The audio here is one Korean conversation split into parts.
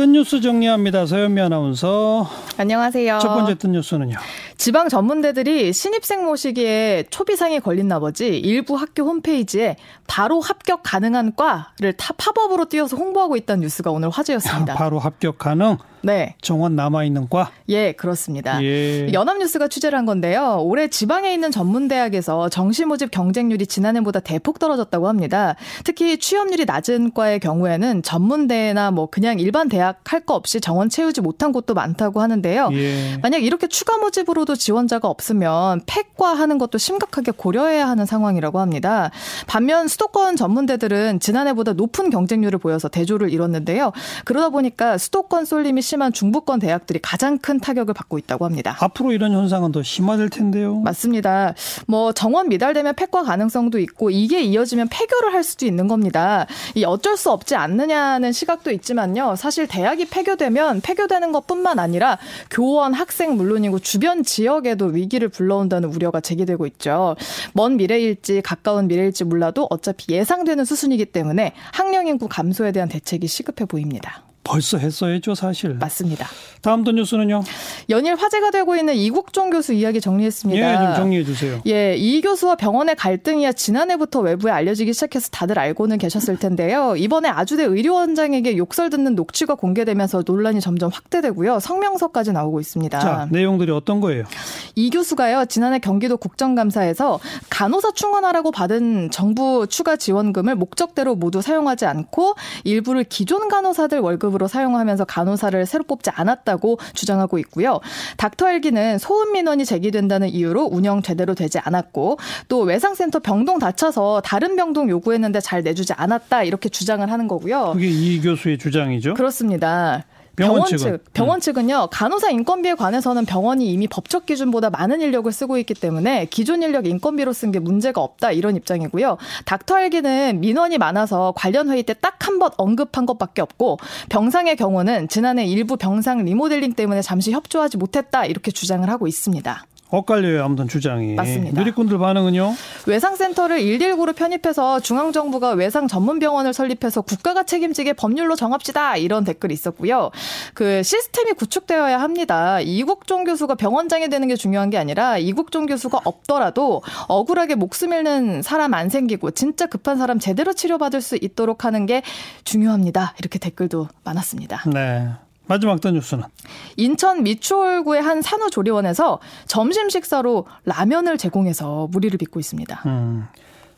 뜬 뉴스 정리합니다. 서현미 아나운서. 안녕하세요. 첫 번째 뜬 뉴스는요. 지방 전문대들이 신입생 모시기에 초비상이 걸린 나머지 일부 학교 홈페이지에 바로 합격 가능한 과를 타 팝업으로 띄워서 홍보하고 있다는 뉴스가 오늘 화제였습니다. 야, 바로 합격 가능. 네. 정원 남아 있는 과. 예, 그렇습니다. 예. 연합뉴스가 취재를 한 건데요. 올해 지방에 있는 전문 대학에서 정시 모집 경쟁률이 지난해보다 대폭 떨어졌다고 합니다. 특히 취업률이 낮은 과의 경우에는 전문대나 뭐 그냥 일반 대학 할 거 없이 정원 채우지 못한 곳도 많다고 하는데요. 예. 만약 이렇게 추가 모집으로도 지원자가 없으면 폐과 하는 것도 심각하게 고려해야 하는 상황이라고 합니다. 반면 수도권 전문대들은 지난해보다 높은 경쟁률을 보여서 대조를 이뤘는데요. 그러다 보니까 수도권 쏠림이 심한 중부권 대학들이 가장 큰 타격을 받고 있다고 합니다. 앞으로 이런 현상은 더 심화될 텐데요. 맞습니다. 뭐 정원 미달되면 폐과 가능성도 있고 이게 이어지면 폐교를 할 수도 있는 겁니다. 이 어쩔 수 없지 않느냐는 시각도 있지만요. 사실 대학이 폐교되면 폐교되는 것뿐만 아니라 교원, 학생 물론이고 주변 지역에도 위기를 불러온다는 우려가 제기되고 있죠. 먼 미래일지 가까운 미래일지 몰라도 어차피 예상되는 수순이기 때문에 학령 인구 감소에 대한 대책이 시급해 보입니다. 벌써 했어야죠, 사실. 맞습니다. 다음 또 뉴스는요. 연일 화제가 되고 있는 이국종 교수 이야기 정리했습니다. 예, 좀 정리해 주세요. 예, 이 교수와 병원의 갈등이야 지난해부터 외부에 알려지기 시작해서 다들 알고는 계셨을 텐데요. 이번에 아주대 의료원장에게 욕설 듣는 녹취가 공개되면서 논란이 점점 확대되고요. 성명서까지 나오고 있습니다. 자, 내용들이 어떤 거예요? 이 교수가요, 지난해 경기도 국정감사에서 간호사 충원하라고 받은 정부 추가 지원금을 목적대로 모두 사용하지 않고 일부를 기존 간호사들 월급 으로 사용하면서 간호사를 새로 뽑지 않았다고 주장하고 있고요. 닥터 헬기는 소음 민원이 제기된다는 이유로 운영 제대로 되지 않았고 또 외상센터 병동 다쳐서 다른 병동 요구했는데 잘 내주지 않았다 이렇게 주장을 하는 거고요. 그게 이 교수의 주장이죠. 그렇습니다. 병원 측은? 측, 병원 측은요, 간호사 인건비에 관해서는 병원이 이미 법적 기준보다 많은 인력을 쓰고 있기 때문에 기존 인력 인건비로 쓴 게 문제가 없다 이런 입장이고요. 닥터 알기는 민원이 많아서 관련 회의 때 딱 한 번 언급한 것밖에 없고 병상의 경우는 지난해 일부 병상 리모델링 때문에 잠시 협조하지 못했다 이렇게 주장을 하고 있습니다. 엇갈려요, 아무튼 주장이. 맞습니다. 누리꾼들 반응은요? 외상센터를 119로 편입해서 중앙정부가 외상 전문병원을 설립해서 국가가 책임지게 법률로 정합시다 이런 댓글이 있었고요. 그 시스템이 구축되어야 합니다. 이국종 교수가 병원장이 되는 게 중요한 게 아니라 이국종 교수가 없더라도 억울하게 목숨 잃는 사람 안 생기고 진짜 급한 사람 제대로 치료받을 수 있도록 하는 게 중요합니다. 이렇게 댓글도 많았습니다. 네. 마지막 또 뉴스는 인천 미추홀구의 한 산후조리원에서 점심 식사로 라면을 제공해서 무리를 빚고 있습니다. 음,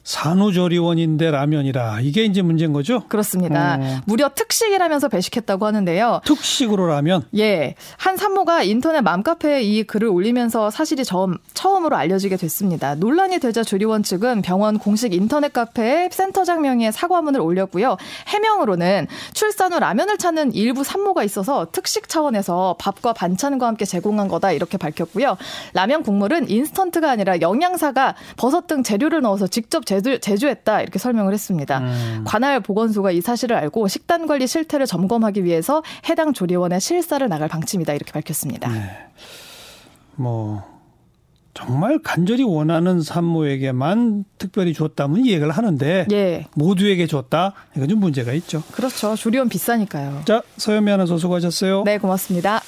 산후조리원인데 라면이라 이게 이제 문제인 거죠? 그렇습니다. 어. 무려 특식이라면서 배식했다고 하는데요. 특식으로 라면. 예. 한 산모가 인터넷 맘카페에 이 글을 올리면서 사실이 처음, 처음으로 알려지게 됐습니다. 논란이 되자 조리원 측은 병원 공식 인터넷 카페에 센터장 명의의 사과문을 올렸고요. 해명으로는 출산 후 라면을 찾는 일부 산모가 있어서 특식 차원에서 밥과 반찬과 함께 제공한 거다 이렇게 밝혔고요. 라면 국물은 인스턴트가 아니라 영양사가 버섯 등 재료를 넣어서 직접 제조, 제조했다 이렇게 설명을 했습니다. 음. 관할 보건소가 이 사실을 알고 식단 관리 실태를 점검하기 위해서 해당 조리원에 실사를 나갈 방침이다 이렇게 밝혔습니다. 네. 뭐 정말 간절히 원하는 산모에게만 특별히 줬다면 이해를 하는데 예, 모두에게 줬다 이건 좀 문제가 있죠. 그렇죠. 조리원 비싸니까요. 자 서현미 아나운서 수고하셨어요. 네, 고맙습니다.